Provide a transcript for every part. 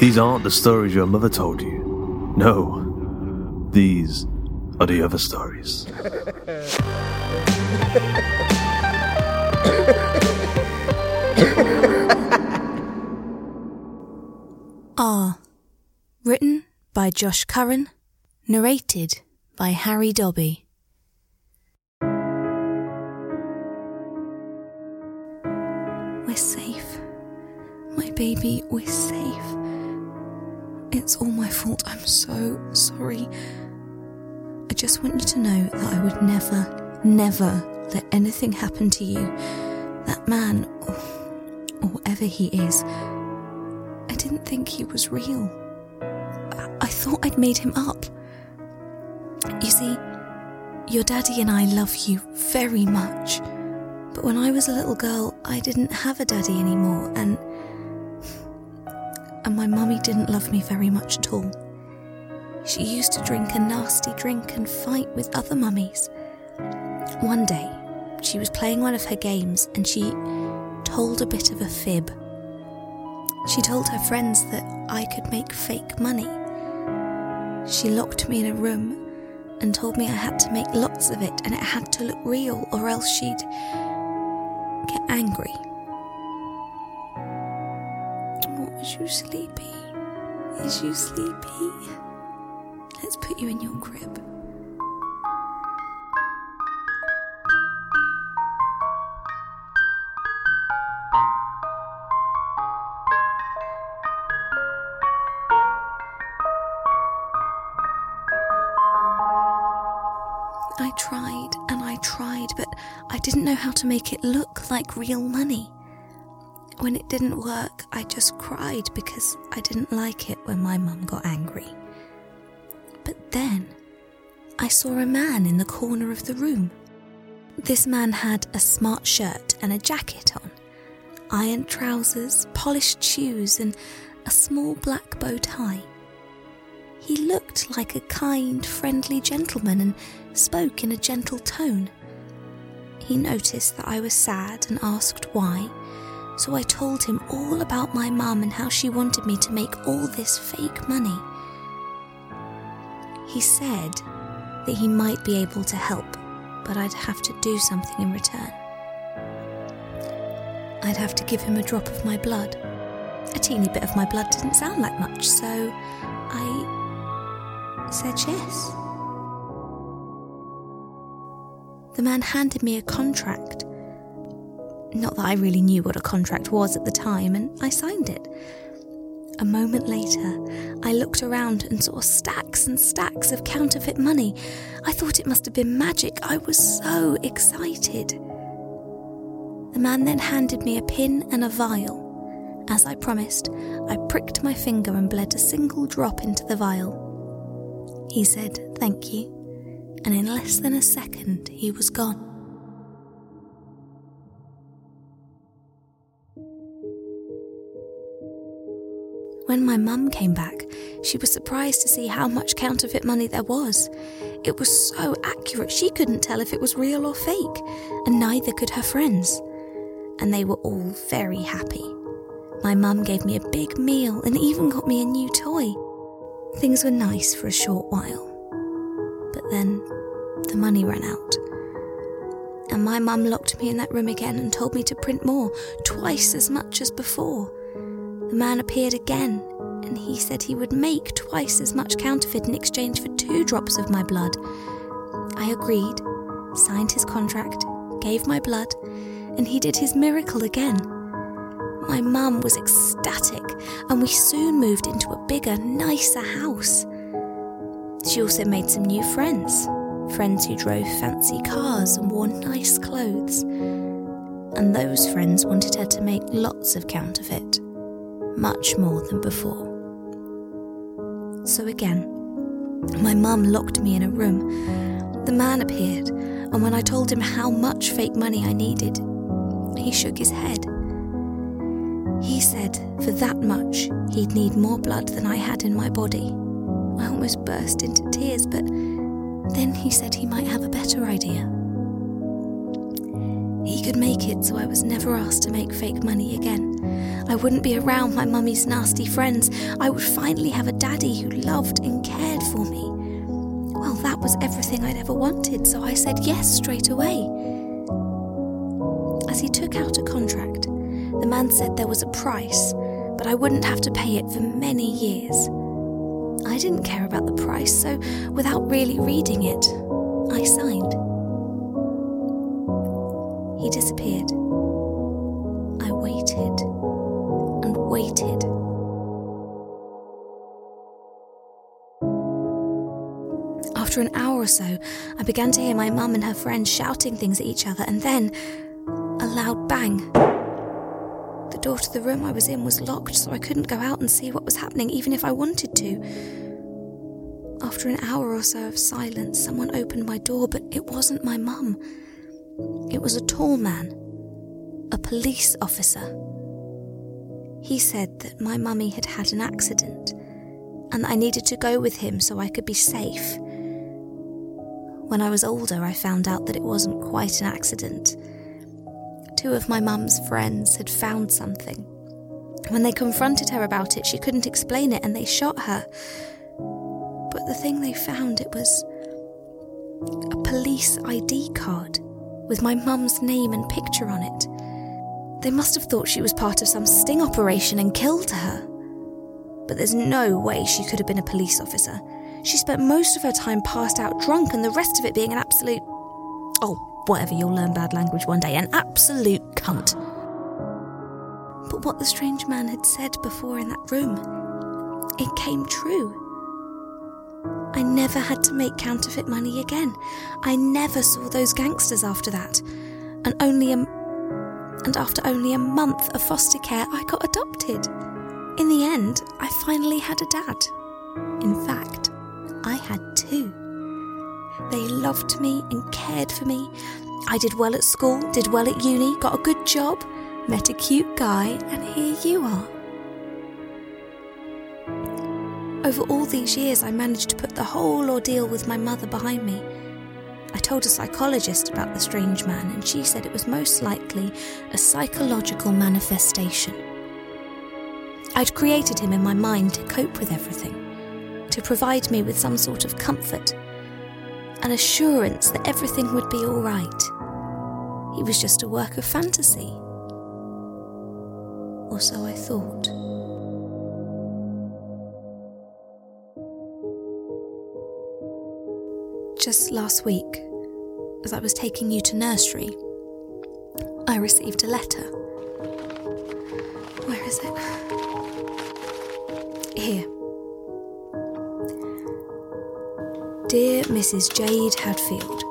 These aren't the stories your mother told you. No, these are the other stories. R. Written by Josh Curran. Narrated by Harrie Dobby. We're safe. My baby, we're safe. It's all my fault. I'm so sorry. I just want you to know that I would never, never let anything happen to you. That man, or, or whatever he is, I didn't think he was real. I, I thought I'd made him up. You see, your daddy and I love you very much. But when I was a little girl, I didn't have a daddy anymore, and and my mummy didn't love me very much at all. She used to drink a nasty drink and fight with other mummies. One day, she was playing one of her games and she told a bit of a fib. She told her friends that I could make fake money. She locked me in a room and told me I had to make lots of it and it had to look real or else she'd get angry. Is you sleepy? Is you sleepy? Let's put you in your crib. I tried and I tried, but I didn't know how to make it look like real money. When it didn't work, I just cried because I didn't like it when my mum got angry. But then I saw a man in the corner of the room. This man had a smart shirt and a jacket on, ironed trousers, polished shoes, and a small black bow tie. He looked like a kind, friendly gentleman and spoke in a gentle tone. He noticed that I was sad and asked why, so I told him all about my mum and how she wanted me to make all this fake money. He said that he might be able to help, but I'd have to do something in return. I'd have to give him a drop of my blood. A teeny bit of my blood didn't sound like much, so I said yes. The man handed me a contract. Not that I really knew what a contract was at the time, and I signed it. A moment later, I looked around and saw stacks and stacks of counterfeit money. I thought it must have been magic. I was so excited. The man then handed me a pin and a vial. As I promised, I pricked my finger and bled a single drop into the vial. He said, Thank you, and in less than a second, he was gone. When my mum came back, she was surprised to see how much counterfeit money there was. It was so accurate, she couldn't tell if it was real or fake, and neither could her friends. And they were all very happy. My mum gave me a big meal and even got me a new toy. Things were nice for a short while. But then the money ran out. And my mum locked me in that room again and told me to print more, twice as much as before. The man appeared again, and he said he would make twice as much counterfeit in exchange for two drops of my blood. I agreed, signed his contract, gave my blood, and he did his miracle again. My mum was ecstatic, and we soon moved into a bigger, nicer house. She also made some new friends friends who drove fancy cars and wore nice clothes. And those friends wanted her to make lots of counterfeit much more than before. So again, my mum locked me in a room. The man appeared, and when I told him how much fake money I needed, he shook his head. He said for that much he'd need more blood than I had in my body. I almost burst into tears, but then he said he might have a better idea. He could make it so I was never asked to make fake money again. I wouldn't be around my mummy's nasty friends. I would finally have a daddy who loved and cared for me. Well, that was everything I'd ever wanted, so I said yes straight away. As he took out a contract, the man said there was a price, but I wouldn't have to pay it for many years. I didn't care about the price, so without really reading it, I signed. After an hour or so, I began to hear my mum and her friend shouting things at each other, and then a loud bang. The door to the room I was in was locked, so I couldn't go out and see what was happening, even if I wanted to. After an hour or so of silence, someone opened my door, but it wasn't my mum. It was a tall man, a police officer. He said that my mummy had had an accident and that I needed to go with him so I could be safe. When I was older, I found out that it wasn't quite an accident. Two of my mum's friends had found something. When they confronted her about it, she couldn't explain it and they shot her. But the thing they found, it was a police ID card with my mum's name and picture on it. They must have thought she was part of some sting operation and killed her. But there's no way she could have been a police officer. She spent most of her time passed out drunk and the rest of it being an absolute. Oh, whatever, you'll learn bad language one day. An absolute cunt. But what the strange man had said before in that room, it came true. I never had to make counterfeit money again. I never saw those gangsters after that. And only a and after only a month of foster care, I got adopted. In the end, I finally had a dad. In fact, I had two. They loved me and cared for me. I did well at school, did well at uni, got a good job, met a cute guy, and here you are. Over all these years, I managed to put the whole ordeal with my mother behind me. I told a psychologist about the strange man, and she said it was most likely a psychological manifestation. I'd created him in my mind to cope with everything, to provide me with some sort of comfort, an assurance that everything would be all right. He was just a work of fantasy. Or so I thought. Just last week, as I was taking you to nursery, I received a letter. Where is it? Here. Dear Mrs. Jade Hadfield,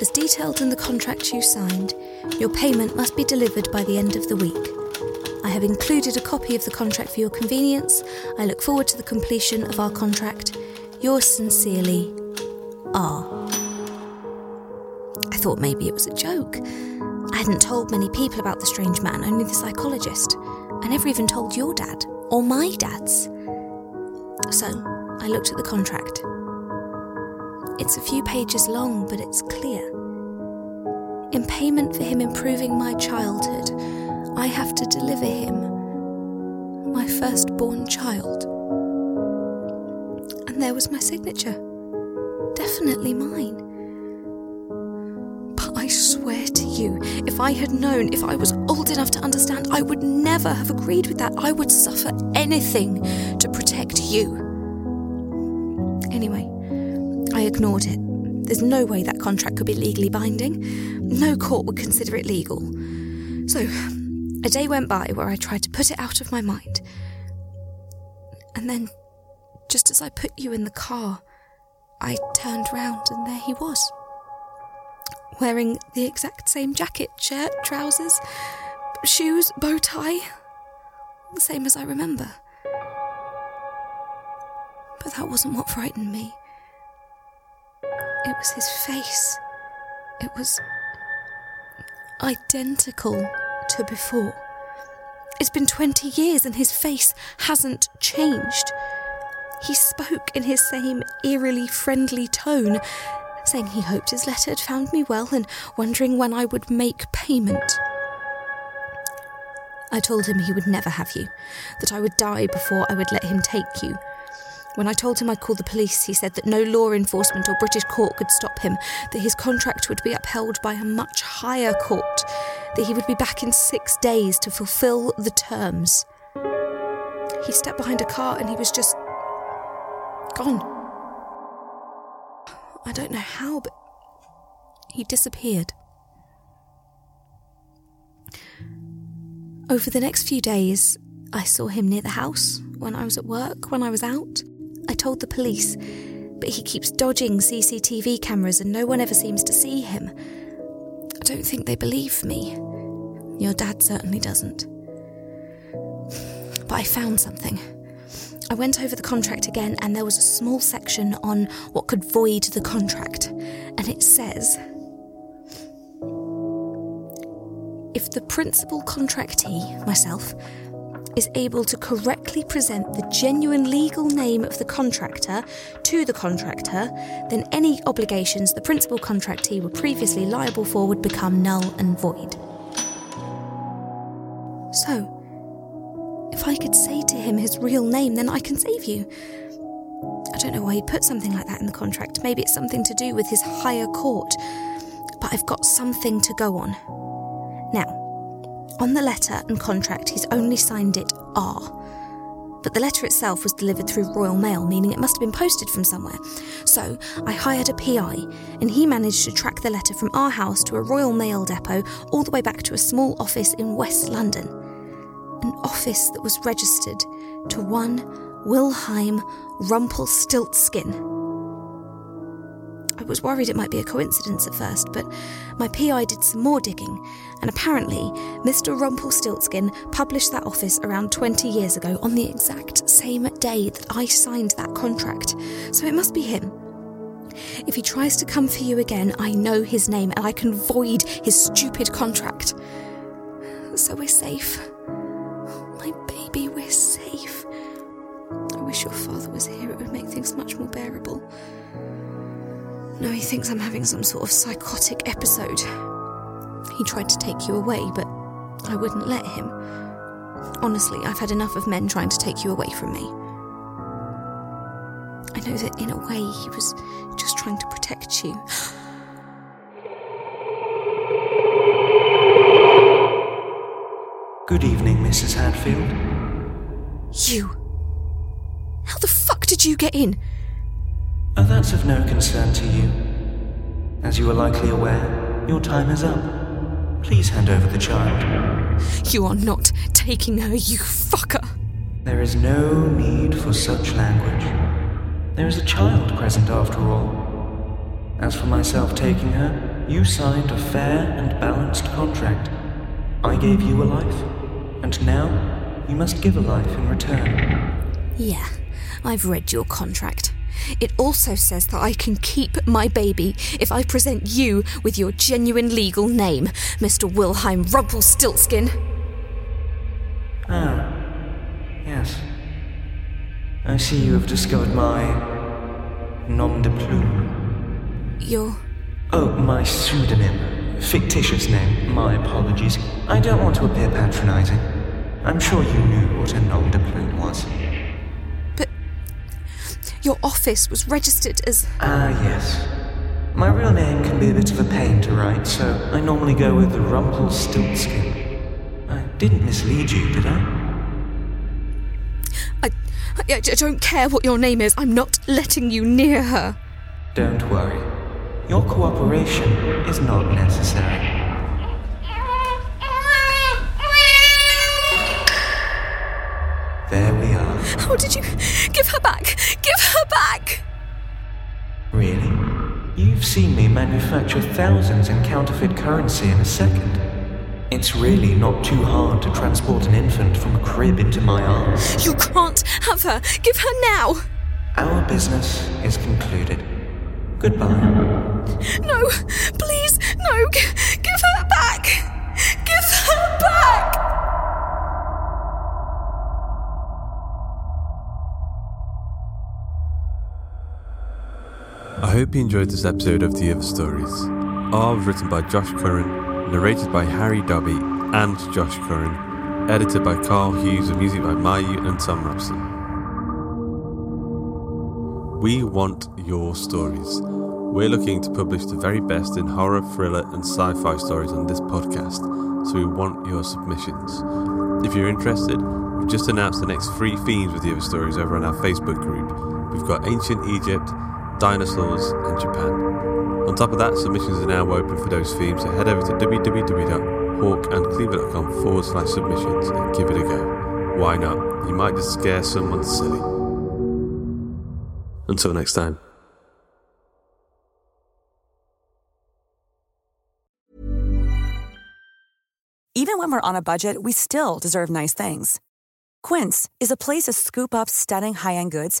As detailed in the contract you signed, your payment must be delivered by the end of the week. I have included a copy of the contract for your convenience. I look forward to the completion of our contract. Yours sincerely, R. I thought maybe it was a joke. I hadn't told many people about the strange man, only the psychologist. I never even told your dad, or my dad's. So, I looked at the contract. It's a few pages long, but it's clear. In payment for him improving my childhood, I have to deliver him, my firstborn child. And there was my signature. Definitely mine. But I swear to you, if I had known, if I was old enough to understand, I would never have agreed with that. I would suffer anything to protect you. Anyway, I ignored it. There's no way that contract could be legally binding. No court would consider it legal. So, a day went by where I tried to put it out of my mind. And then, just as I put you in the car, I turned round and there he was. Wearing the exact same jacket, shirt, trousers, shoes, bow tie. The same as I remember. But that wasn't what frightened me. It was his face. It was identical to before. It's been 20 years and his face hasn't changed. He spoke in his same eerily friendly tone, saying he hoped his letter had found me well and wondering when I would make payment. I told him he would never have you, that I would die before I would let him take you. When I told him I'd call the police, he said that no law enforcement or British court could stop him, that his contract would be upheld by a much higher court, that he would be back in six days to fulfill the terms. He stepped behind a car and he was just gone. I don't know how, but he disappeared. Over the next few days, I saw him near the house, when I was at work, when I was out. I told the police, but he keeps dodging CCTV cameras and no one ever seems to see him. I don't think they believe me. Your dad certainly doesn't. But I found something. I went over the contract again, and there was a small section on what could void the contract. And it says If the principal contractee, myself, is able to correctly present the genuine legal name of the contractor to the contractor, then any obligations the principal contractee were previously liable for would become null and void. So, if I could say to him his real name, then I can save you. I don't know why he put something like that in the contract. Maybe it's something to do with his higher court. But I've got something to go on. On the letter and contract, he's only signed it R. But the letter itself was delivered through Royal Mail, meaning it must have been posted from somewhere. So I hired a PI, and he managed to track the letter from our house to a Royal Mail depot all the way back to a small office in West London. An office that was registered to one Wilhelm Rumpelstiltskin. I was worried it might be a coincidence at first, but my PI did some more digging, and apparently, Mr. Rumpelstiltskin published that office around 20 years ago on the exact same day that I signed that contract, so it must be him. If he tries to come for you again, I know his name and I can void his stupid contract. So we're safe. My baby, we're safe. I wish your father was here, it would make things much more bearable. No, he thinks I'm having some sort of psychotic episode. He tried to take you away, but I wouldn't let him. Honestly, I've had enough of men trying to take you away from me. I know that in a way he was just trying to protect you. Good evening, Mrs. Hadfield. You! How the fuck did you get in? That's of no concern to you. As you are likely aware, your time is up. Please hand over the child. You are not taking her, you fucker! There is no need for such language. There is a child present after all. As for myself taking her, you signed a fair and balanced contract. I gave you a life, and now you must give a life in return. Yeah, I've read your contract. It also says that I can keep my baby if I present you with your genuine legal name, Mr. Wilhelm Rumpelstiltskin. Ah, yes. I see you have discovered my nom de plume. Your. Oh, my pseudonym. Fictitious name. My apologies. I don't want to appear patronizing. I'm sure you knew what a nom de plume was. Your office was registered as. Ah, yes. My real name can be a bit of a pain to write, so I normally go with the Rumpelstiltskin. I didn't mislead you, did I? I, I, I don't care what your name is. I'm not letting you near her. Don't worry. Your cooperation is not necessary. There. How did you. Give her back! Give her back! Really? You've seen me manufacture thousands in counterfeit currency in a second. It's really not too hard to transport an infant from a crib into my arms. You can't have her! Give her now! Our business is concluded. Goodbye. No! Please! No! G- give her back! Hope you enjoyed this episode of The Other Stories. Was written by Josh Curran, narrated by Harrie Dobby and Josh Curran, edited by Karl Hughes, and music by Myu and Thom Robson. We want your stories. We're looking to publish the very best in horror, thriller, and sci fi stories on this podcast, so we want your submissions. If you're interested, we've just announced the next three themes with the other stories over on our Facebook group. We've got ancient Egypt, dinosaurs, and Japan. On top of that, submissions are now open for those themes, so head over to www.hawkandcleaver.com forward slash submissions and give it a go. Why not? You might just scare someone silly. Until next time. Even when we're on a budget, we still deserve nice things. Quince is a place to scoop up stunning high end goods